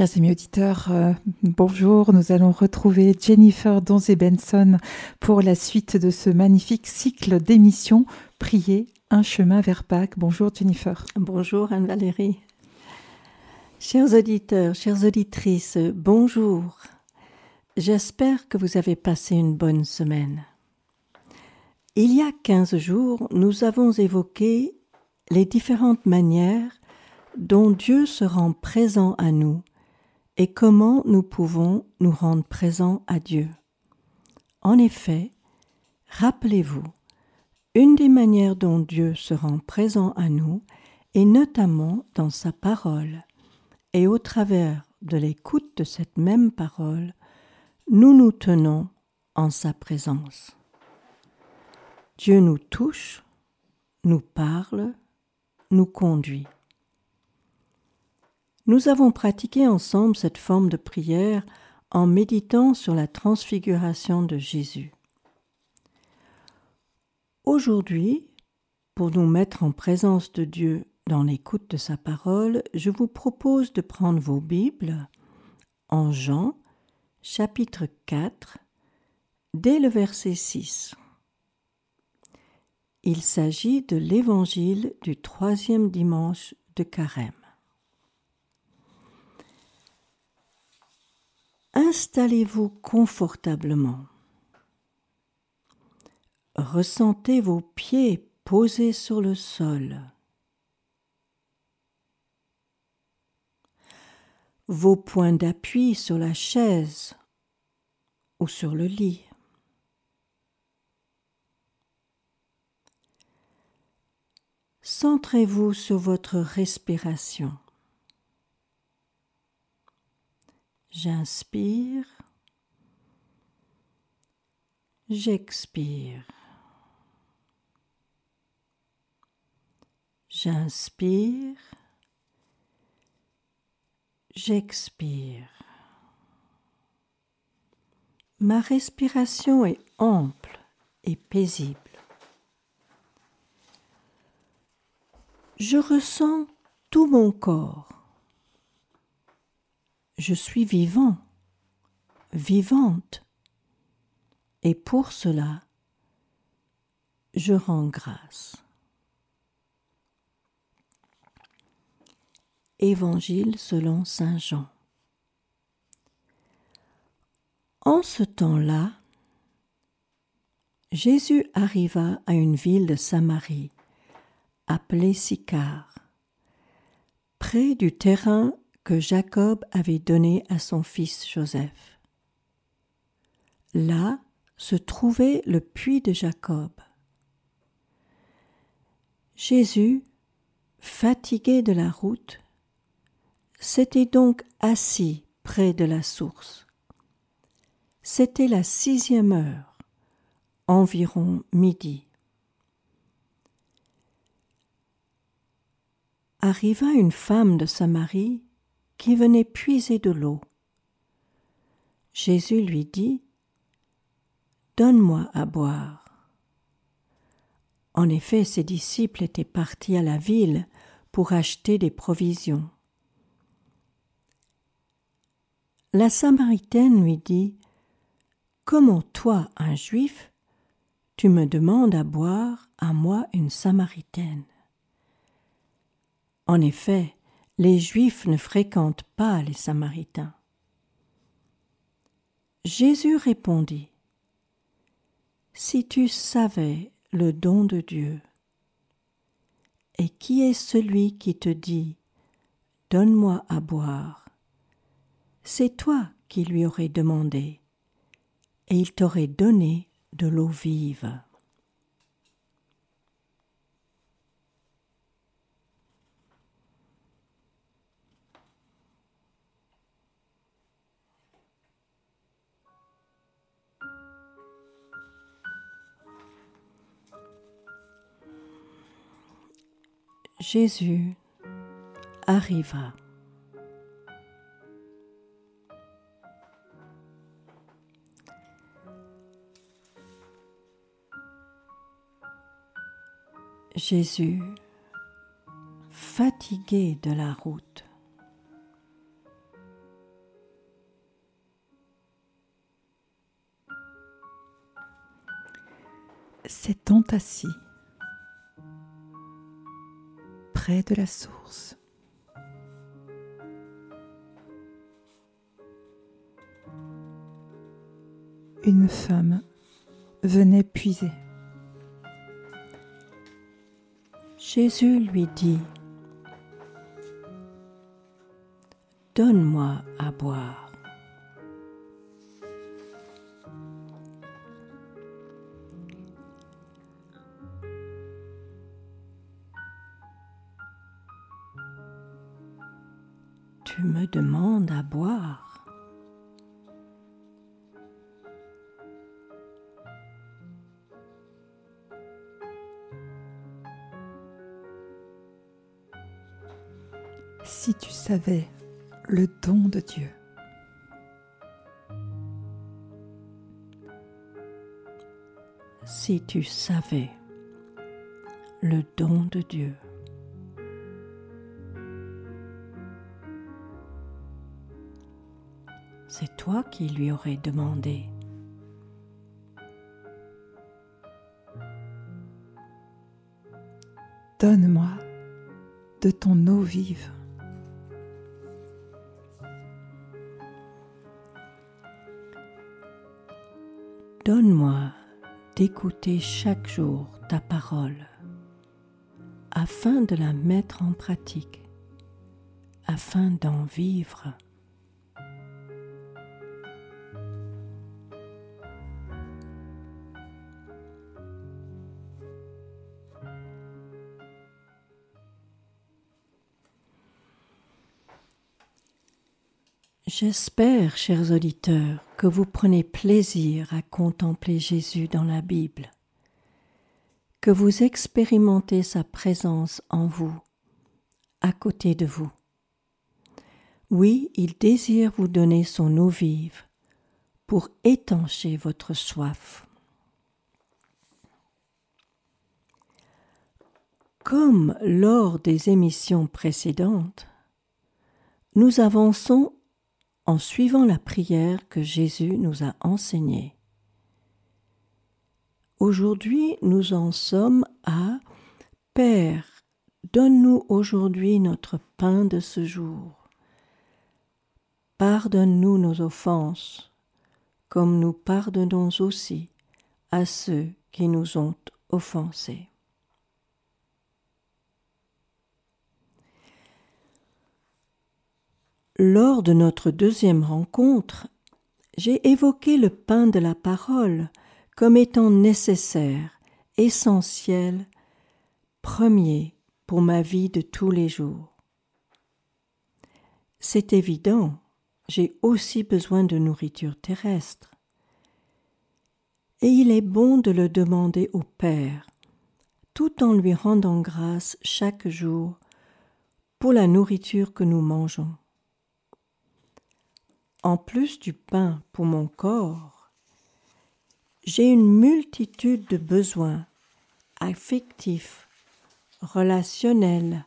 Chers amis auditeurs, euh, bonjour. Nous allons retrouver Jennifer Donzé Benson pour la suite de ce magnifique cycle d'émissions Prier un chemin vers Pâques. Bonjour Jennifer. Bonjour Anne-Valérie. Chers auditeurs, chères auditrices, bonjour. J'espère que vous avez passé une bonne semaine. Il y a quinze jours, nous avons évoqué les différentes manières dont Dieu se rend présent à nous et comment nous pouvons nous rendre présents à Dieu. En effet, rappelez-vous, une des manières dont Dieu se rend présent à nous est notamment dans sa parole, et au travers de l'écoute de cette même parole, nous nous tenons en sa présence. Dieu nous touche, nous parle, nous conduit. Nous avons pratiqué ensemble cette forme de prière en méditant sur la transfiguration de Jésus. Aujourd'hui, pour nous mettre en présence de Dieu dans l'écoute de sa parole, je vous propose de prendre vos Bibles en Jean, chapitre 4, dès le verset 6. Il s'agit de l'évangile du troisième dimanche de Carême. Installez-vous confortablement. Ressentez vos pieds posés sur le sol. Vos points d'appui sur la chaise ou sur le lit. Centrez-vous sur votre respiration. J'inspire. J'expire. J'inspire. J'expire. Ma respiration est ample et paisible. Je ressens tout mon corps je suis vivant, vivante, et pour cela, je rends grâce. Évangile selon Saint Jean. En ce temps-là, Jésus arriva à une ville de Samarie, appelée Sicar, près du terrain que Jacob avait donné à son fils Joseph. Là se trouvait le puits de Jacob. Jésus, fatigué de la route, s'était donc assis près de la source. C'était la sixième heure, environ midi. Arriva une femme de Samarie qui venait puiser de l'eau. Jésus lui dit Donne-moi à boire. En effet, ses disciples étaient partis à la ville pour acheter des provisions. La Samaritaine lui dit Comment toi, un juif, tu me demandes à boire à moi une Samaritaine? En effet, les Juifs ne fréquentent pas les Samaritains. Jésus répondit, Si tu savais le don de Dieu, et qui est celui qui te dit, Donne-moi à boire, c'est toi qui lui aurais demandé, et il t'aurait donné de l'eau vive. Jésus arriva. Jésus, fatigué de la route, s'est assis de la source. Une femme venait puiser. Jésus lui dit, Donne-moi à boire. Demandes à boire. Si tu savais le don de Dieu. Si tu savais le don de Dieu. Toi qui lui aurais demandé. Donne-moi de ton eau vive. Donne-moi d'écouter chaque jour ta parole afin de la mettre en pratique, afin d'en vivre. J'espère, chers auditeurs, que vous prenez plaisir à contempler Jésus dans la Bible, que vous expérimentez sa présence en vous, à côté de vous. Oui, il désire vous donner son eau vive pour étancher votre soif. Comme lors des émissions précédentes, nous avançons en suivant la prière que Jésus nous a enseignée. Aujourd'hui, nous en sommes à Père, donne-nous aujourd'hui notre pain de ce jour. Pardonne-nous nos offenses, comme nous pardonnons aussi à ceux qui nous ont offensés. Lors de notre deuxième rencontre, j'ai évoqué le pain de la parole comme étant nécessaire, essentiel, premier pour ma vie de tous les jours. C'est évident, j'ai aussi besoin de nourriture terrestre. Et il est bon de le demander au Père, tout en lui rendant grâce chaque jour pour la nourriture que nous mangeons en plus du pain pour mon corps, j'ai une multitude de besoins affectifs, relationnels,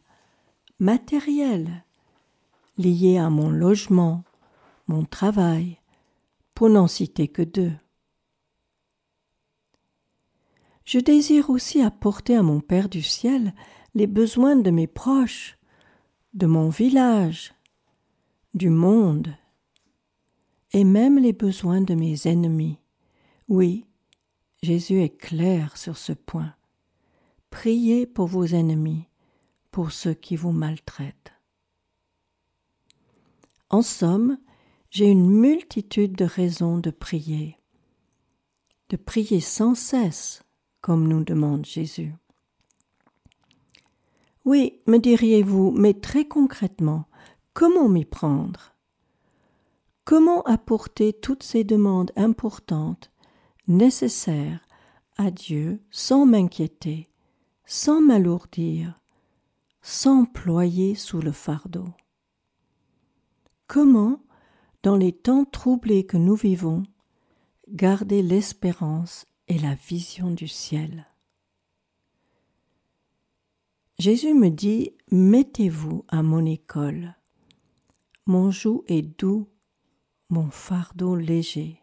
matériels, liés à mon logement, mon travail, pour n'en citer que deux. Je désire aussi apporter à mon Père du ciel les besoins de mes proches, de mon village, du monde et même les besoins de mes ennemis. Oui, Jésus est clair sur ce point. Priez pour vos ennemis, pour ceux qui vous maltraitent. En somme, j'ai une multitude de raisons de prier, de prier sans cesse, comme nous demande Jésus. Oui, me diriez-vous, mais très concrètement, comment m'y prendre? Comment apporter toutes ces demandes importantes, nécessaires à Dieu sans m'inquiéter, sans m'alourdir, sans ployer sous le fardeau? Comment, dans les temps troublés que nous vivons, garder l'espérance et la vision du ciel? Jésus me dit Mettez-vous à mon école. Mon joug est doux mon fardeau léger.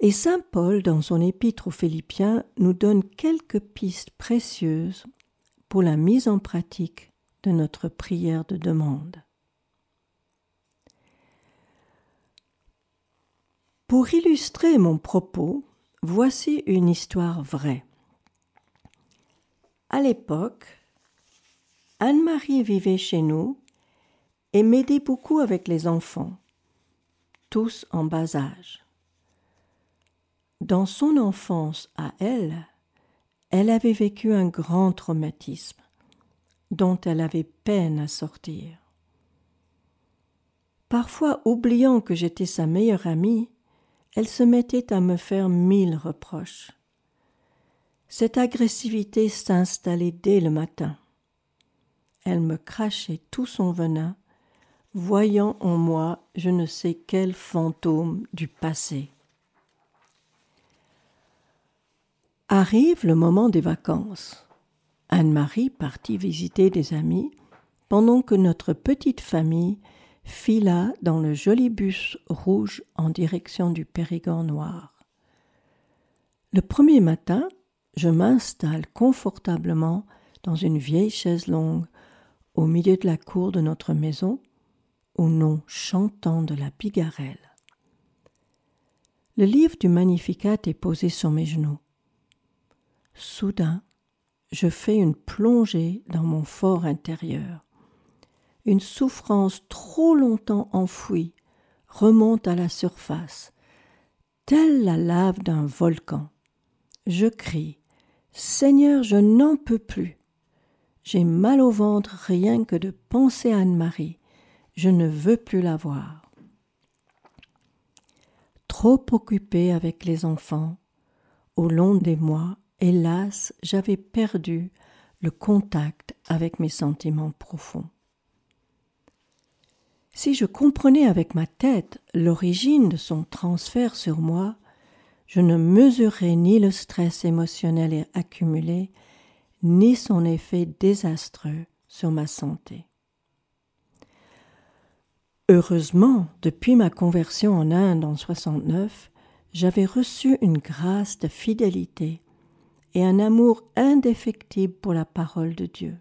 Et Saint Paul, dans son épître aux Philippiens, nous donne quelques pistes précieuses pour la mise en pratique de notre prière de demande. Pour illustrer mon propos, voici une histoire vraie. À l'époque, Anne-Marie vivait chez nous et m'aidait beaucoup avec les enfants, tous en bas âge. Dans son enfance à elle, elle avait vécu un grand traumatisme dont elle avait peine à sortir. Parfois, oubliant que j'étais sa meilleure amie, elle se mettait à me faire mille reproches. Cette agressivité s'installait dès le matin. Elle me crachait tout son venin, voyant en moi je ne sais quel fantôme du passé. Arrive le moment des vacances. Anne-Marie partit visiter des amis pendant que notre petite famille fila dans le joli bus rouge en direction du Périgord noir. Le premier matin, je m'installe confortablement dans une vieille chaise longue au milieu de la cour de notre maison, au nom chantant de la bigarelle. Le livre du Magnificat est posé sur mes genoux. Soudain, je fais une plongée dans mon fort intérieur. Une souffrance trop longtemps enfouie remonte à la surface, telle la lave d'un volcan. Je crie Seigneur, je n'en peux plus. J'ai mal au ventre rien que de penser à Anne-Marie. Je ne veux plus la voir. Trop occupée avec les enfants, au long des mois, hélas, j'avais perdu le contact avec mes sentiments profonds. Si je comprenais avec ma tête l'origine de son transfert sur moi, je ne mesurerais ni le stress émotionnel accumulé, ni son effet désastreux sur ma santé. Heureusement, depuis ma conversion en Inde en 69, j'avais reçu une grâce de fidélité et un amour indéfectible pour la parole de Dieu.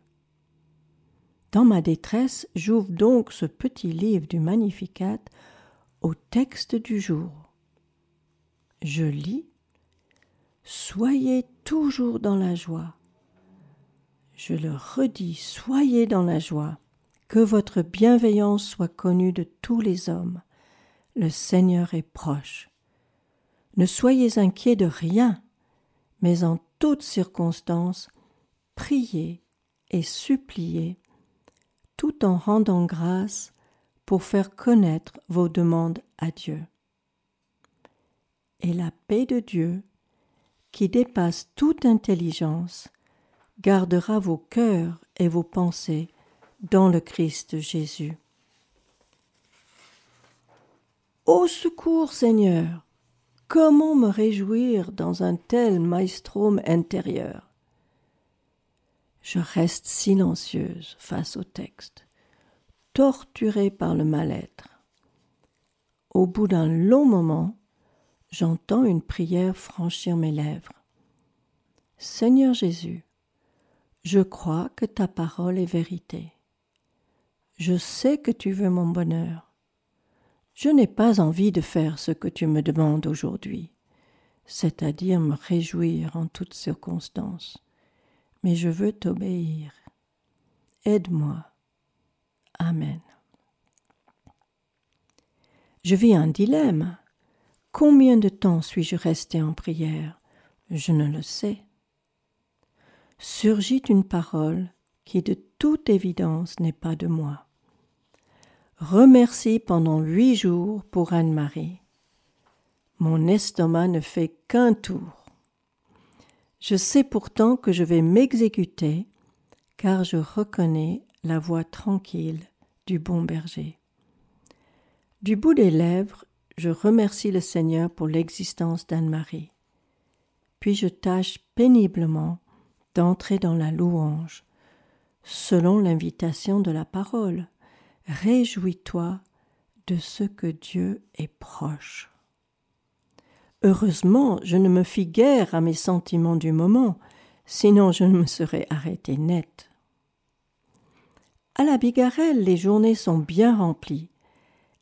Dans ma détresse, j'ouvre donc ce petit livre du Magnificat au texte du jour. Je lis Soyez toujours dans la joie. Je le redis, soyez dans la joie, que votre bienveillance soit connue de tous les hommes. Le Seigneur est proche. Ne soyez inquiets de rien, mais en toutes circonstances, priez et suppliez, tout en rendant grâce pour faire connaître vos demandes à Dieu. Et la paix de Dieu, qui dépasse toute intelligence, gardera vos cœurs et vos pensées dans le Christ Jésus. Au secours, Seigneur, Comment me réjouir dans un tel maelstrom intérieur? Je reste silencieuse face au texte, torturée par le mal-être. Au bout d'un long moment, j'entends une prière franchir mes lèvres. Seigneur Jésus, je crois que ta parole est vérité. Je sais que tu veux mon bonheur. Je n'ai pas envie de faire ce que tu me demandes aujourd'hui, c'est-à-dire me réjouir en toutes circonstances, mais je veux t'obéir. Aide-moi. Amen. Je vis un dilemme. Combien de temps suis-je resté en prière? Je ne le sais. Surgit une parole qui de toute évidence n'est pas de moi remercie pendant huit jours pour Anne-Marie. Mon estomac ne fait qu'un tour. Je sais pourtant que je vais m'exécuter, car je reconnais la voix tranquille du bon berger. Du bout des lèvres, je remercie le Seigneur pour l'existence d'Anne-Marie. Puis je tâche péniblement d'entrer dans la louange, selon l'invitation de la parole. Réjouis-toi de ce que Dieu est proche. Heureusement, je ne me fis guère à mes sentiments du moment, sinon je ne me serais arrêté net. À la bigarelle, les journées sont bien remplies,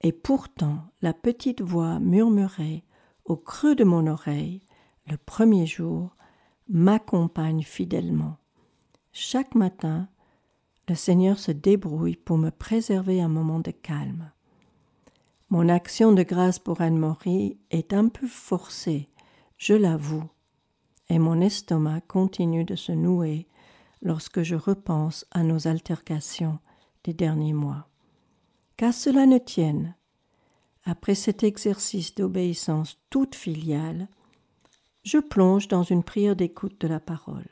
et pourtant la petite voix murmurait au creux de mon oreille, le premier jour, m'accompagne fidèlement. Chaque matin, le Seigneur se débrouille pour me préserver un moment de calme. Mon action de grâce pour Anne-Marie est un peu forcée, je l'avoue, et mon estomac continue de se nouer lorsque je repense à nos altercations des derniers mois. Qu'à cela ne tienne, après cet exercice d'obéissance toute filiale, je plonge dans une prière d'écoute de la parole.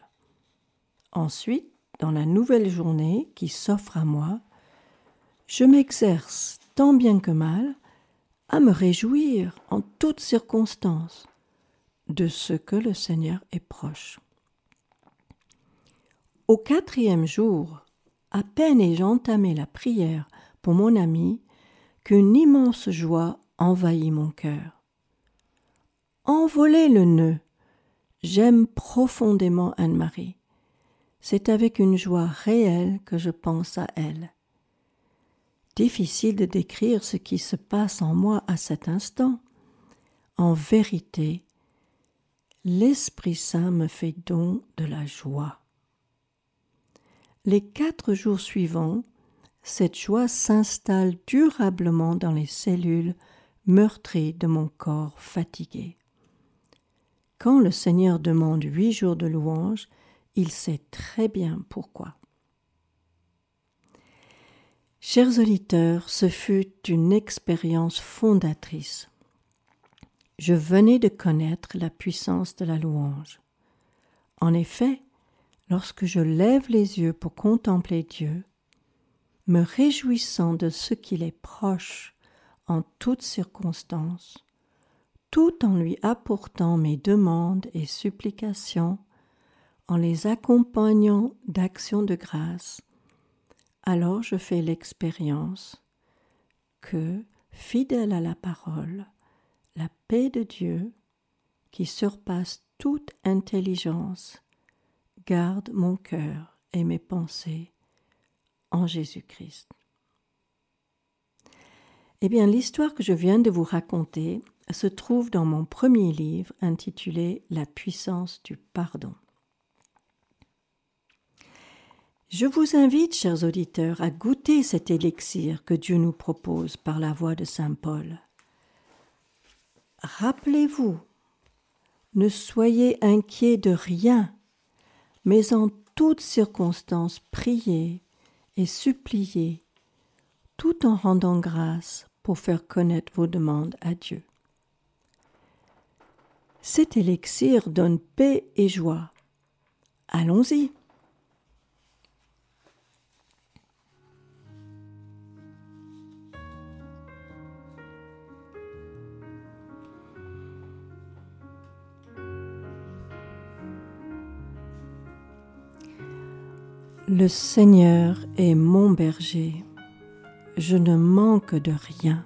Ensuite, dans la nouvelle journée qui s'offre à moi, je m'exerce tant bien que mal à me réjouir en toutes circonstances de ce que le Seigneur est proche. Au quatrième jour, à peine ai-je entamé la prière pour mon ami qu'une immense joie envahit mon cœur. Envoler le nœud. J'aime profondément Anne-Marie. C'est avec une joie réelle que je pense à elle. Difficile de décrire ce qui se passe en moi à cet instant. En vérité, l'Esprit Saint me fait don de la joie. Les quatre jours suivants, cette joie s'installe durablement dans les cellules meurtries de mon corps fatigué. Quand le Seigneur demande huit jours de louange, il sait très bien pourquoi. Chers auditeurs, ce fut une expérience fondatrice. Je venais de connaître la puissance de la louange. En effet, lorsque je lève les yeux pour contempler Dieu, me réjouissant de ce qu'il est proche en toutes circonstances, tout en lui apportant mes demandes et supplications, en les accompagnant d'actions de grâce, alors je fais l'expérience que, fidèle à la parole, la paix de Dieu, qui surpasse toute intelligence, garde mon cœur et mes pensées en Jésus-Christ. Eh bien, l'histoire que je viens de vous raconter se trouve dans mon premier livre intitulé La puissance du pardon. Je vous invite, chers auditeurs, à goûter cet élixir que Dieu nous propose par la voix de Saint Paul. Rappelez-vous, ne soyez inquiets de rien, mais en toutes circonstances priez et suppliez, tout en rendant grâce pour faire connaître vos demandes à Dieu. Cet élixir donne paix et joie. Allons-y. Le Seigneur est mon berger, je ne manque de rien.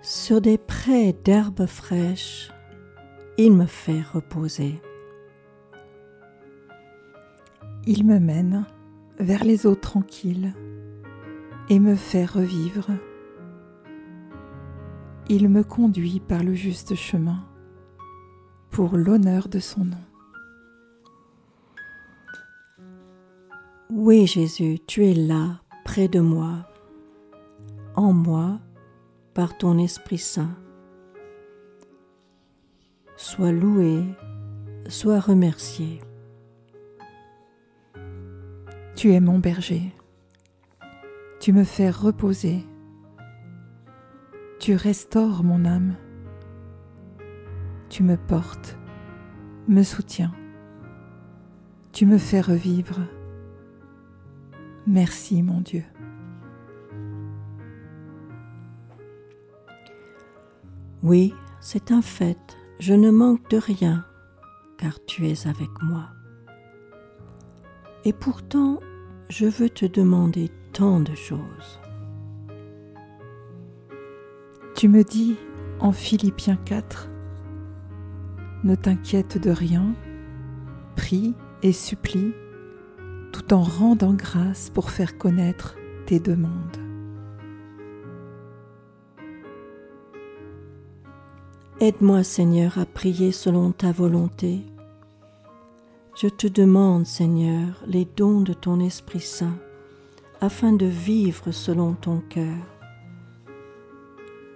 Sur des prés d'herbes fraîches, il me fait reposer. Il me mène vers les eaux tranquilles et me fait revivre. Il me conduit par le juste chemin pour l'honneur de son nom. Oui Jésus, tu es là, près de moi, en moi, par ton Esprit Saint. Sois loué, sois remercié. Tu es mon berger. Tu me fais reposer. Tu restaures mon âme. Tu me portes, me soutiens. Tu me fais revivre Merci mon Dieu. Oui, c'est un fait, je ne manque de rien, car tu es avec moi. Et pourtant, je veux te demander tant de choses. Tu me dis, en Philippiens 4. Ne t'inquiète de rien, prie et supplie, tout en rendant grâce pour faire connaître tes demandes. Aide-moi Seigneur à prier selon ta volonté. Je te demande Seigneur les dons de ton Esprit Saint afin de vivre selon ton cœur.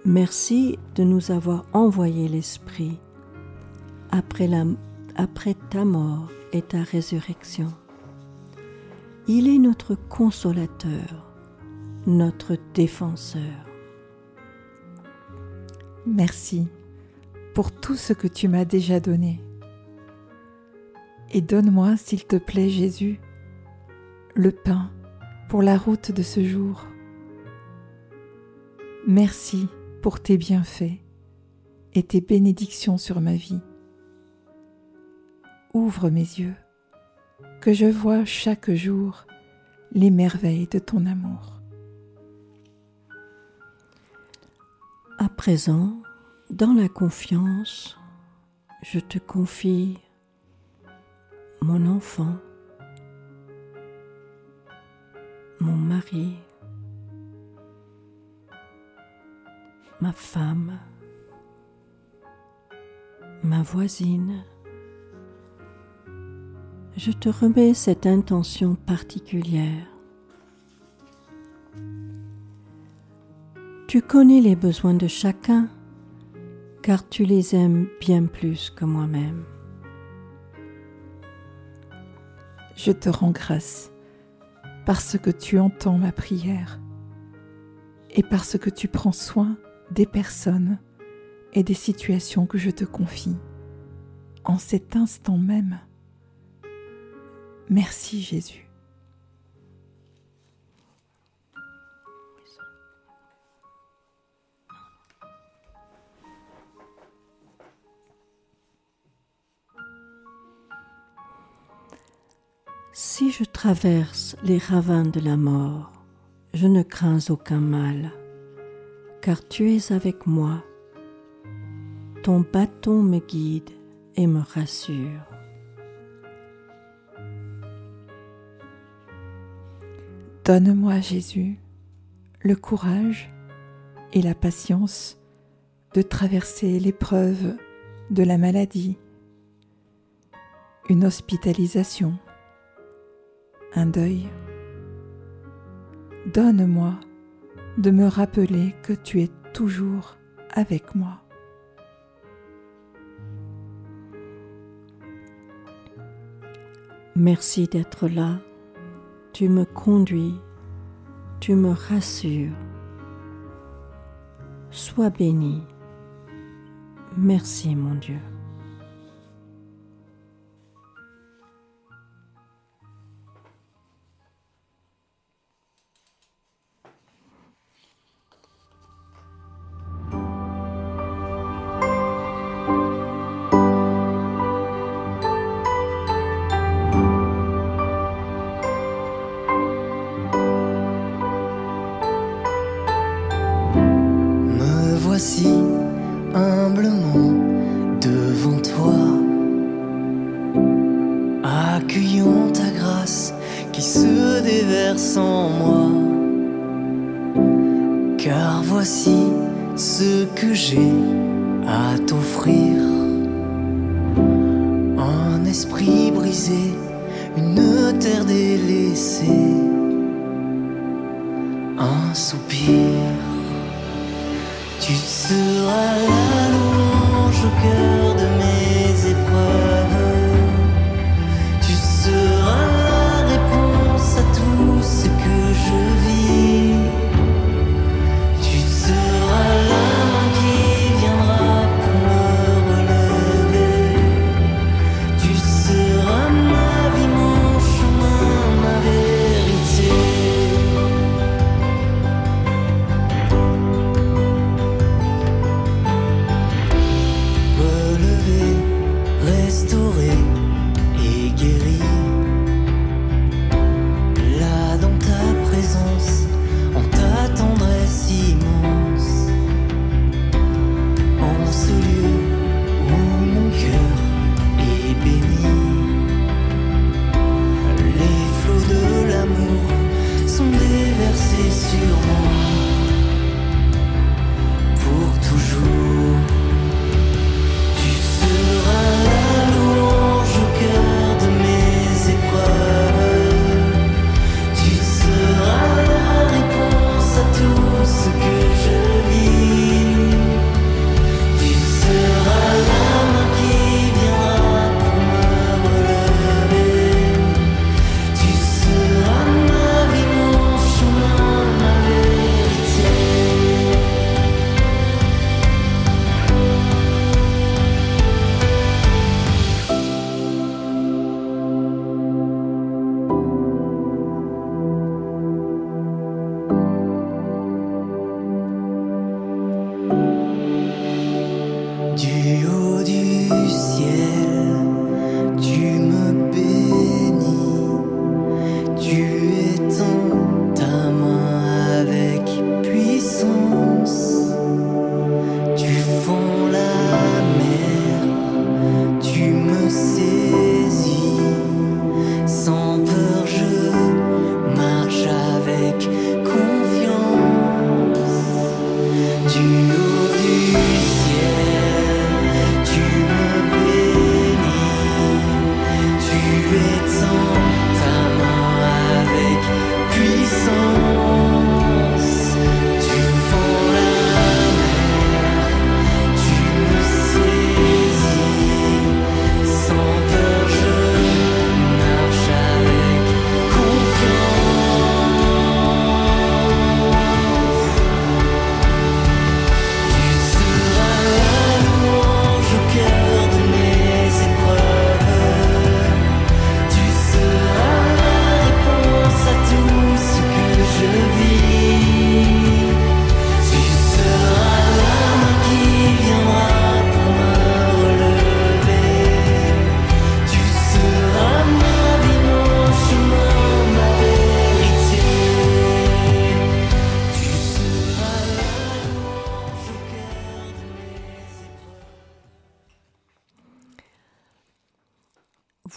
Merci de nous avoir envoyé l'Esprit après, après ta mort et ta résurrection. Il est notre consolateur, notre défenseur. Merci pour tout ce que tu m'as déjà donné. Et donne-moi, s'il te plaît, Jésus, le pain pour la route de ce jour. Merci pour tes bienfaits et tes bénédictions sur ma vie. Ouvre mes yeux, que je vois chaque jour les merveilles de ton amour. À présent, dans la confiance, je te confie mon enfant, mon mari, ma femme, ma voisine. Je te remets cette intention particulière. Tu connais les besoins de chacun car tu les aimes bien plus que moi-même. Je te rends grâce parce que tu entends ma prière et parce que tu prends soin des personnes et des situations que je te confie en cet instant même. Merci Jésus. Si je traverse les ravins de la mort, je ne crains aucun mal, car tu es avec moi. Ton bâton me guide et me rassure. Donne-moi, Jésus, le courage et la patience de traverser l'épreuve de la maladie, une hospitalisation un deuil. Donne-moi de me rappeler que tu es toujours avec moi. Merci d'être là. Tu me conduis, tu me rassures. Sois béni. Merci mon Dieu.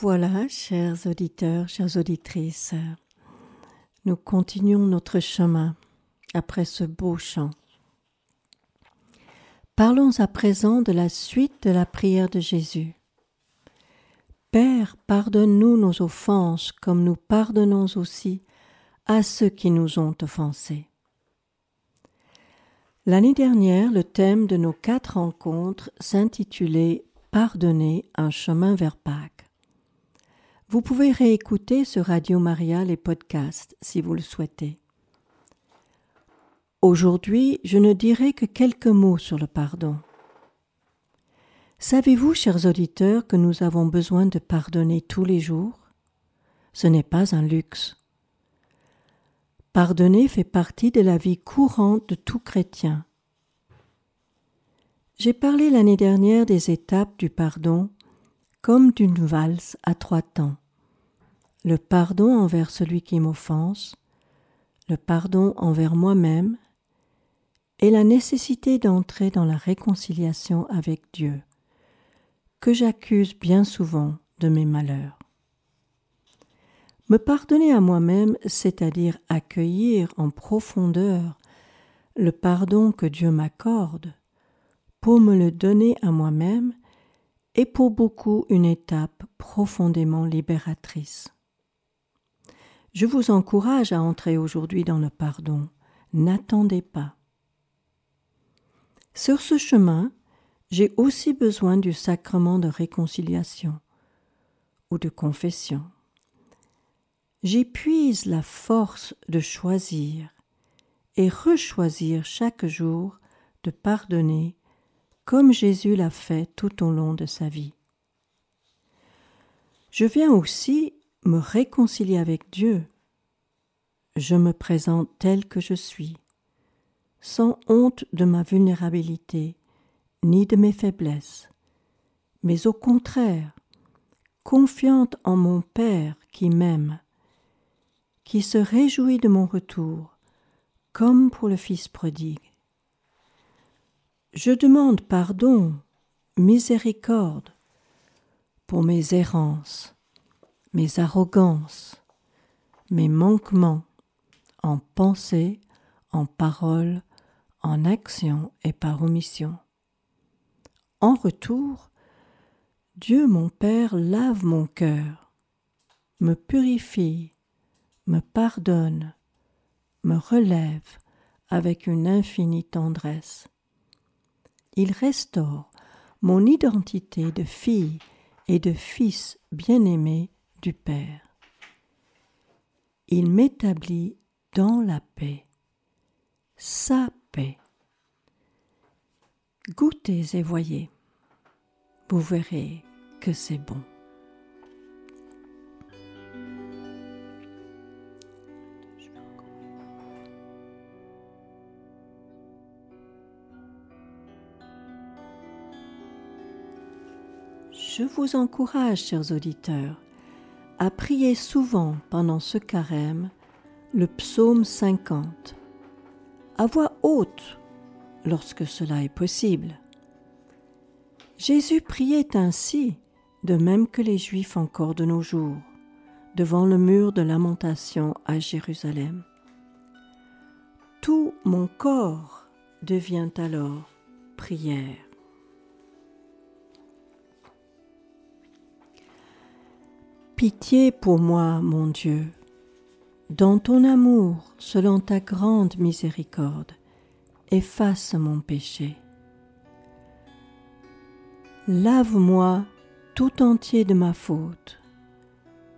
Voilà, chers auditeurs, chères auditrices, nous continuons notre chemin après ce beau chant. Parlons à présent de la suite de la prière de Jésus. Père, pardonne-nous nos offenses comme nous pardonnons aussi à ceux qui nous ont offensés. L'année dernière, le thème de nos quatre rencontres s'intitulait Pardonner un chemin vers Pâques. Vous pouvez réécouter sur Radio Maria les podcasts si vous le souhaitez. Aujourd'hui, je ne dirai que quelques mots sur le pardon. Savez-vous, chers auditeurs, que nous avons besoin de pardonner tous les jours? Ce n'est pas un luxe. Pardonner fait partie de la vie courante de tout chrétien. J'ai parlé l'année dernière des étapes du pardon comme d'une valse à trois temps. Le pardon envers celui qui m'offense, le pardon envers moi-même et la nécessité d'entrer dans la réconciliation avec Dieu, que j'accuse bien souvent de mes malheurs. Me pardonner à moi-même, c'est-à-dire accueillir en profondeur le pardon que Dieu m'accorde, pour me le donner à moi-même, est pour beaucoup une étape profondément libératrice. Je vous encourage à entrer aujourd'hui dans le pardon. N'attendez pas. Sur ce chemin, j'ai aussi besoin du sacrement de réconciliation ou de confession. J'épuise la force de choisir et rechoisir chaque jour de pardonner comme Jésus l'a fait tout au long de sa vie. Je viens aussi me réconcilier avec Dieu. Je me présente tel que je suis, sans honte de ma vulnérabilité ni de mes faiblesses, mais au contraire, confiante en mon Père qui m'aime, qui se réjouit de mon retour, comme pour le Fils prodigue. Je demande pardon, miséricorde, pour mes errances, mes arrogances, mes manquements, en pensée, en parole, en action et par omission. En retour, Dieu mon Père lave mon cœur, me purifie, me pardonne, me relève avec une infinie tendresse. Il restaure mon identité de fille et de fils bien-aimé Père. Il m'établit dans la paix, sa paix. Goûtez et voyez, vous verrez que c'est bon. Je vous encourage, chers auditeurs, à prier souvent pendant ce carême le psaume 50, à voix haute lorsque cela est possible. Jésus priait ainsi, de même que les Juifs encore de nos jours, devant le mur de lamentation à Jérusalem. Tout mon corps devient alors prière. Pitié pour moi, mon Dieu, dans ton amour, selon ta grande miséricorde, efface mon péché. Lave-moi tout entier de ma faute,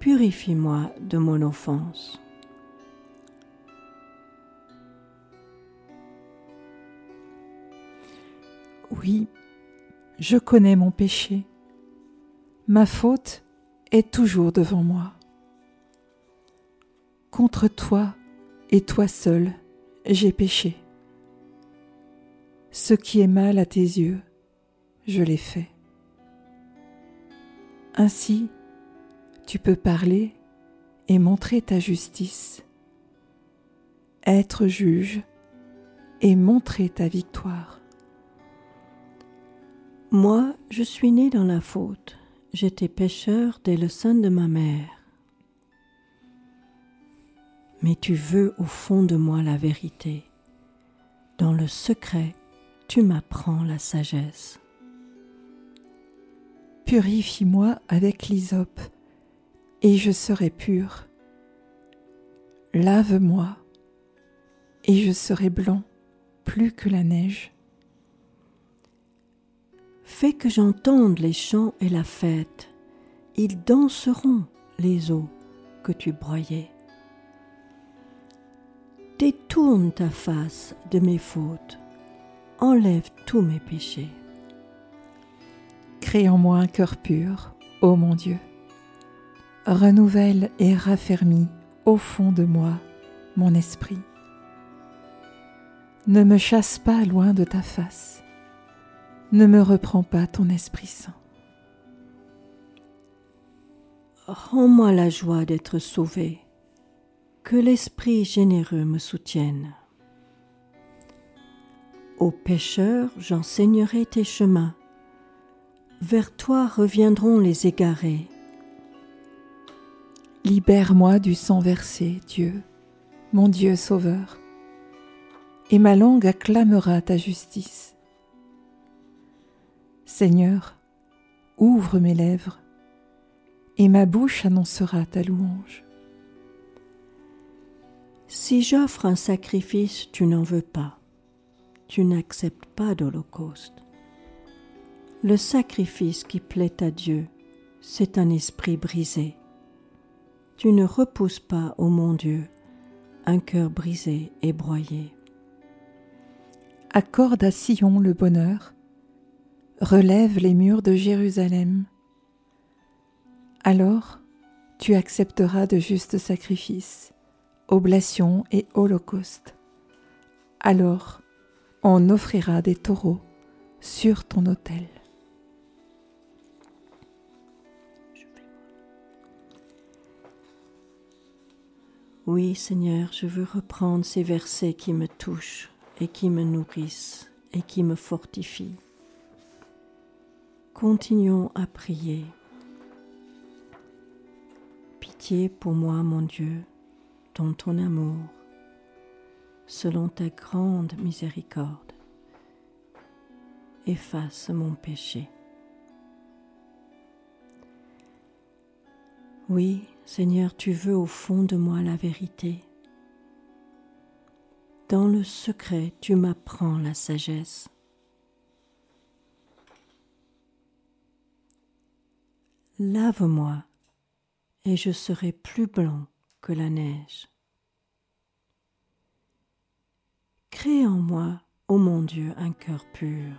purifie-moi de mon offense. Oui, je connais mon péché. Ma faute est toujours devant moi. Contre toi et toi seul, j'ai péché. Ce qui est mal à tes yeux, je l'ai fait. Ainsi, tu peux parler et montrer ta justice, être juge et montrer ta victoire. Moi, je suis né dans la faute j'étais pécheur dès le sein de ma mère. Mais tu veux au fond de moi la vérité. Dans le secret, tu m'apprends la sagesse. Purifie-moi avec l'hysope, et je serai pur. Lave-moi, et je serai blanc plus que la neige. Fais que j'entende les chants et la fête, ils danseront les eaux que tu broyais. Détourne ta face de mes fautes, enlève tous mes péchés. Crée en moi un cœur pur, ô mon Dieu. Renouvelle et raffermis au fond de moi mon esprit. Ne me chasse pas loin de ta face. Ne me reprends pas ton Esprit Saint. Rends-moi la joie d'être sauvé, que l'Esprit généreux me soutienne. Aux pécheurs, j'enseignerai tes chemins. Vers toi reviendront les égarés. Libère-moi du sang versé, Dieu, mon Dieu sauveur et ma langue acclamera ta justice. Seigneur, ouvre mes lèvres, et ma bouche annoncera ta louange. Si j'offre un sacrifice, tu n'en veux pas. Tu n'acceptes pas d'holocauste. Le sacrifice qui plaît à Dieu, c'est un esprit brisé. Tu ne repousses pas, ô mon Dieu, un cœur brisé et broyé accorde à Sion le bonheur, relève les murs de Jérusalem. Alors tu accepteras de justes sacrifices, oblations et holocaustes. Alors on offrira des taureaux sur ton autel. Oui Seigneur, je veux reprendre ces versets qui me touchent et qui me nourrissent et qui me fortifient. Continuons à prier. Pitié pour moi, mon Dieu, dans ton amour, selon ta grande miséricorde. Efface mon péché. Oui, Seigneur, tu veux au fond de moi la vérité dans le secret, tu m'apprends la sagesse. Lave-moi, et je serai plus blanc que la neige. Crée en moi, ô mon Dieu, un cœur pur.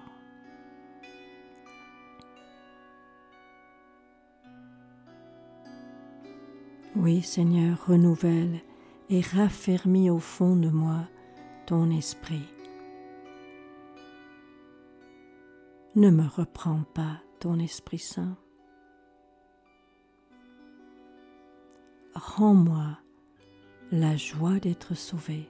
Oui, Seigneur, renouvelle et raffermis au fond de moi ton esprit. Ne me reprends pas ton Esprit Saint. Rends-moi la joie d'être sauvé.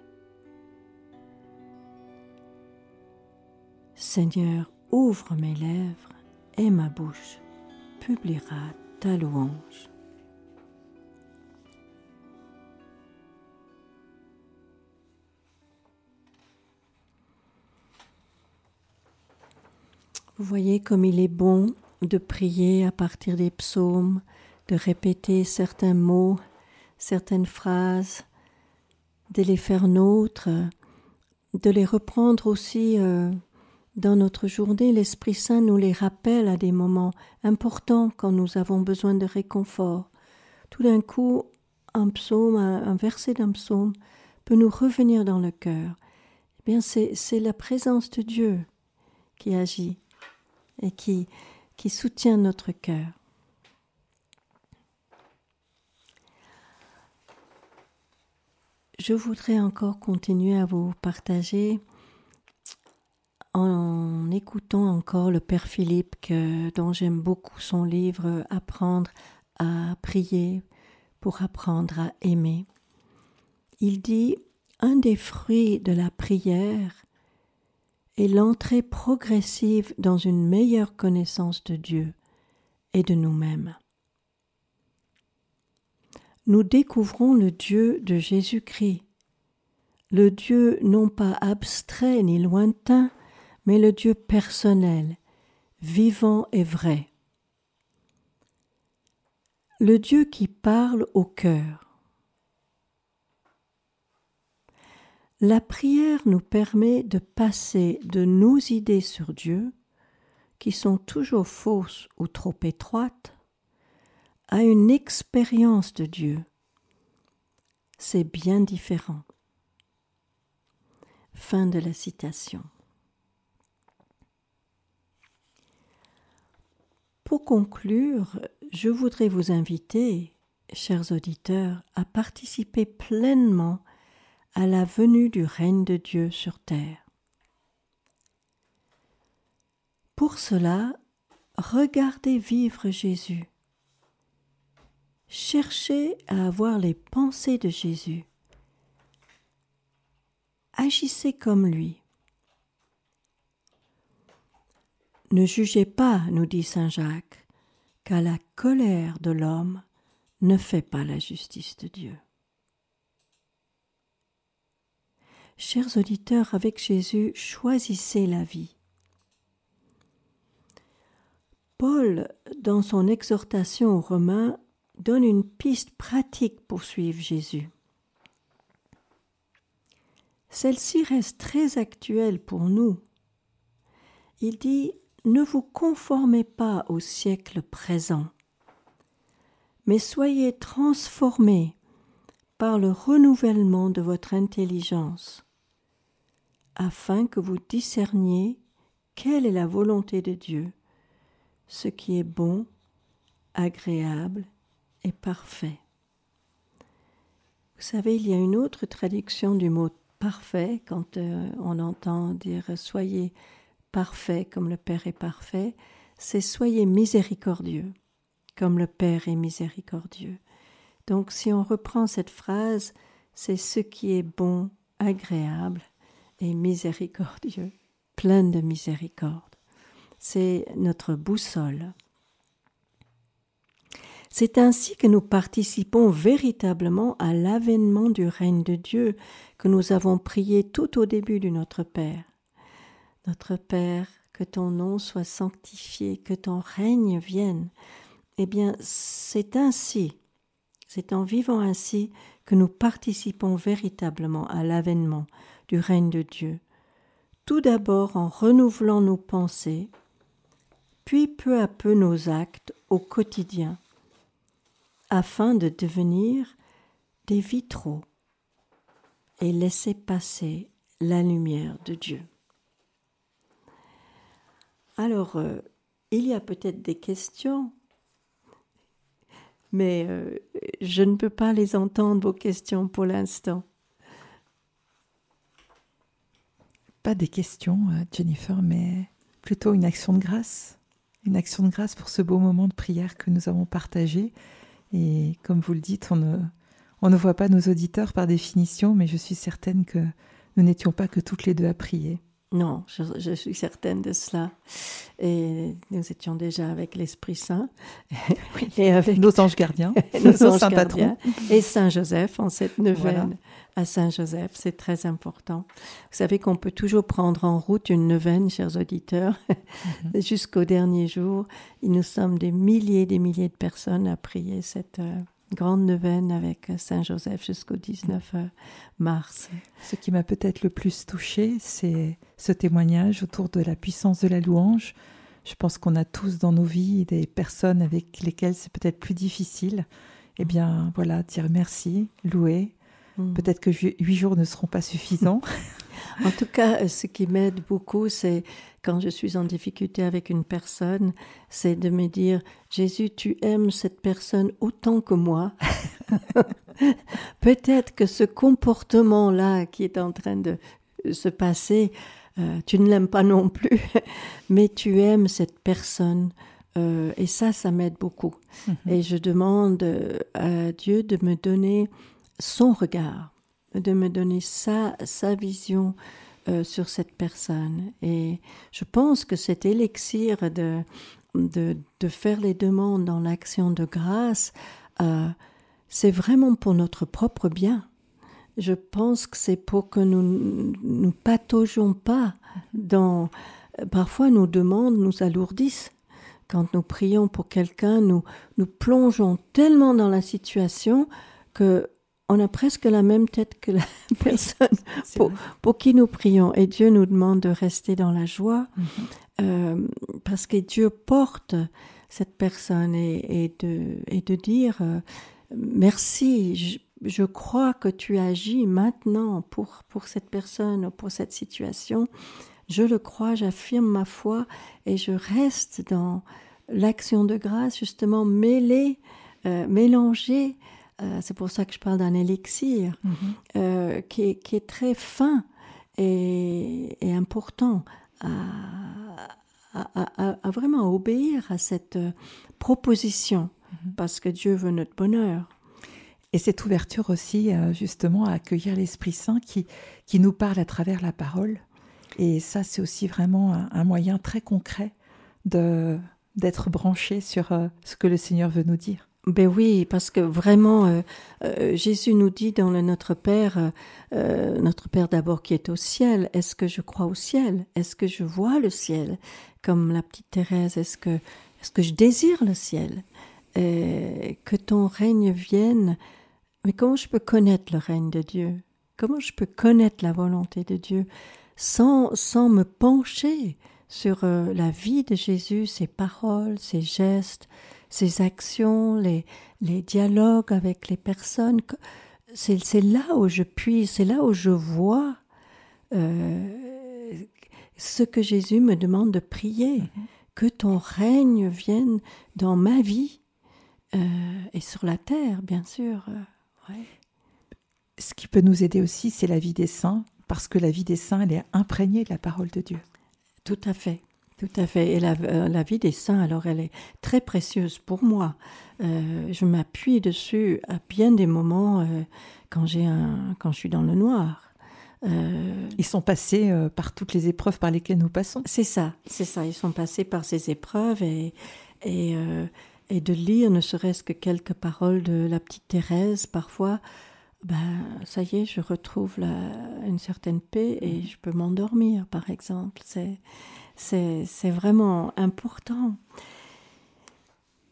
Seigneur, ouvre mes lèvres et ma bouche publiera ta louange. Vous voyez comme il est bon de prier à partir des psaumes, de répéter certains mots, certaines phrases, de les faire nôtres, de les reprendre aussi euh, dans notre journée. L'Esprit Saint nous les rappelle à des moments importants quand nous avons besoin de réconfort. Tout d'un coup, un psaume, un, verset d'un psaume peut nous revenir dans le cœur. Eh bien, c'est la présence de Dieu qui agit et qui, qui soutient notre cœur. Je voudrais encore continuer à vous partager en écoutant encore le Père Philippe, dont j'aime beaucoup son livre Apprendre à prier pour apprendre à aimer. Il dit Un des fruits de la prière et l'entrée progressive dans une meilleure connaissance de Dieu et de nous-mêmes. Nous découvrons le Dieu de Jésus-Christ, le Dieu non pas abstrait ni lointain, mais le Dieu personnel, vivant et vrai. Le Dieu qui parle au cœur. La prière nous permet de passer de nos idées sur Dieu, qui sont toujours fausses ou trop étroites, à une expérience de Dieu. C'est bien différent. Fin de la citation. Pour conclure, je voudrais vous inviter, chers auditeurs, à participer pleinement à la venue du règne de Dieu sur terre. Pour cela, regardez vivre Jésus. Cherchez à avoir les pensées de Jésus. Agissez comme lui. Ne jugez pas, nous dit Saint Jacques, car la colère de l'homme ne fait pas la justice de Dieu. Chers auditeurs, avec Jésus, choisissez la vie. Paul, dans son exhortation aux Romains, donne une piste pratique pour suivre Jésus. Celle-ci reste très actuelle pour nous. Il dit Ne vous conformez pas au siècle présent, mais soyez transformés par le renouvellement de votre intelligence afin que vous discerniez quelle est la volonté de Dieu, ce qui est bon, agréable et parfait. Vous savez, il y a une autre traduction du mot parfait quand euh, on entend dire soyez parfait comme le Père est parfait, c'est soyez miséricordieux comme le Père est miséricordieux. Donc si on reprend cette phrase, c'est ce qui est bon, agréable et miséricordieux, plein de miséricorde. C'est notre boussole. C'est ainsi que nous participons véritablement à l'avènement du règne de Dieu que nous avons prié tout au début du Notre Père. Notre Père, que ton nom soit sanctifié, que ton règne vienne. Eh bien, c'est ainsi, c'est en vivant ainsi que nous participons véritablement à l'avènement du règne de Dieu, tout d'abord en renouvelant nos pensées, puis peu à peu nos actes au quotidien, afin de devenir des vitraux et laisser passer la lumière de Dieu. Alors, euh, il y a peut-être des questions, mais euh, je ne peux pas les entendre, vos questions, pour l'instant. pas des questions, euh, Jennifer, mais plutôt une action de grâce. Une action de grâce pour ce beau moment de prière que nous avons partagé. Et comme vous le dites, on ne, on ne voit pas nos auditeurs par définition, mais je suis certaine que nous n'étions pas que toutes les deux à prier. Non, je, suis certaine de cela. Et nous étions déjà avec l'Esprit Saint et avec nos anges gardiens, nos, anges gardiens et Saint Joseph en cette neuvaine à Saint Joseph. C'est très important. Vous savez qu'on peut toujours prendre en route une neuvaine, chers auditeurs, mhm. jusqu'au dernier jour. Il nous sommes des milliers, des milliers de personnes à prier cette. Euh, grande neuvaine avec Saint Joseph jusqu'au 19 euh, mars. Ce qui m'a peut-être le plus touché, c'est ce témoignage autour de la puissance de la louange. Je pense qu'on a tous dans nos vies des personnes avec lesquelles c'est peut-être plus difficile. Eh bien, voilà, dire merci, louer. Hmm. Peut-être que huit jours ne seront pas suffisants. En tout cas, ce qui m'aide beaucoup, c'est quand je suis en difficulté avec une personne, c'est de me dire, Jésus, tu aimes cette personne autant que moi. Peut-être que ce comportement-là qui est en train de se passer, euh, tu ne l'aimes pas non plus, mais tu aimes cette personne. Euh, et ça, ça m'aide beaucoup. Mhm. Et je demande à Dieu de me donner son regard de me donner sa, sa vision euh, sur cette personne. Et je pense que cet élixir de, de, de faire les demandes dans l'action de grâce, euh, c'est vraiment pour notre propre bien. Je pense que c'est pour que nous nous pataugeons pas dans. Parfois, nos demandes nous alourdissent. Quand nous prions pour quelqu'un, nous nous plongeons tellement dans la situation que on a presque la même tête que la personne pour, pour, qui nous prions. Et Dieu nous demande de rester dans la joie mm-hmm. euh, parce que Dieu porte cette personne et, et, de, et de dire euh, merci, je, je, crois que tu agis maintenant pour, pour cette personne, pour cette situation. Je le crois, j'affirme ma foi et je reste dans l'action de grâce, justement mêlée, euh, mélangée. Euh, c'est pour ça que je parle d'un élixir mm-hmm. euh, qui, est, qui, est, très fin et, et important à, à, vraiment obéir à cette euh, proposition, mhm. parce que Dieu veut notre bonheur. Et cette ouverture aussi, justement, à accueillir l'Esprit Saint qui, qui nous parle à travers la parole. Et ça, c'est aussi vraiment un, moyen très concret de d'être branché sur ce que le Seigneur veut nous dire. Ben oui, parce que vraiment, euh, euh, Jésus nous dit dans le Notre Père, euh, Notre Père d'abord qui est au ciel, est-ce que je crois au ciel? Est-ce que je vois le ciel? Comme la petite Thérèse, est-ce que, est-ce que je désire le ciel? Que ton règne vienne. Mais comment je peux connaître le règne de Dieu? Comment je peux connaître la volonté de Dieu? Sans, sans me pencher sur la vie de Jésus, ses paroles, ses gestes ses actions, les, les dialogues avec les personnes. C'est là où je puis, c'est là où je vois euh, ce que Jésus me demande de prier. Mm-hmm. Que ton règne vienne dans ma vie euh, et sur la terre, bien sûr. Euh, ce qui peut nous aider aussi, c'est la vie des saints, parce que la vie des saints, elle est imprégnée de la parole de Dieu. Tout à fait. Tout à fait. Et la, euh, la, vie des saints, alors, elle est très précieuse pour moi. Euh, je m'appuie dessus à bien des moments euh, quand j'ai un, quand je suis dans le noir. Ils sont passés par toutes les épreuves par lesquelles nous passons. C'est ça, c'est ça. Ils sont passés par ces épreuves et et, et de lire ne serait-ce que quelques paroles de la petite Thérèse parfois. Ben, ça y est, je retrouve la, une certaine paix et je peux m'endormir, par exemple. C'est c'est vraiment important.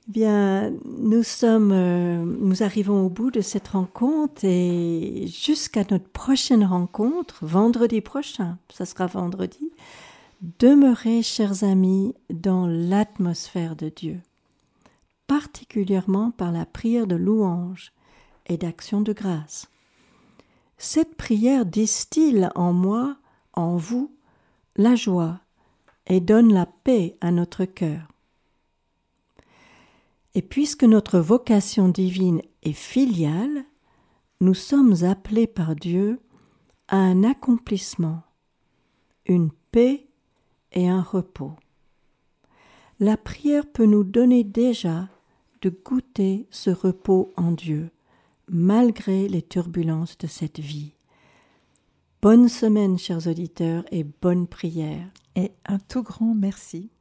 Bien, nous sommes, euh, nous arrivons au bout de cette rencontre et jusqu'à notre prochaine rencontre, vendredi prochain, ça sera vendredi, demeurez, chers amis, dans l'atmosphère de Dieu, particulièrement par la prière de louange et d'action de grâce. Cette prière distille en moi, en vous, la joie, et donne la paix à notre cœur. Et puisque notre vocation divine est filiale, nous sommes appelés par Dieu à un accomplissement, une paix et un repos. La prière peut nous donner déjà de goûter ce repos en Dieu, malgré les turbulences de cette vie. Bonne semaine, chers auditeurs, et bonne prière et un tout grand merci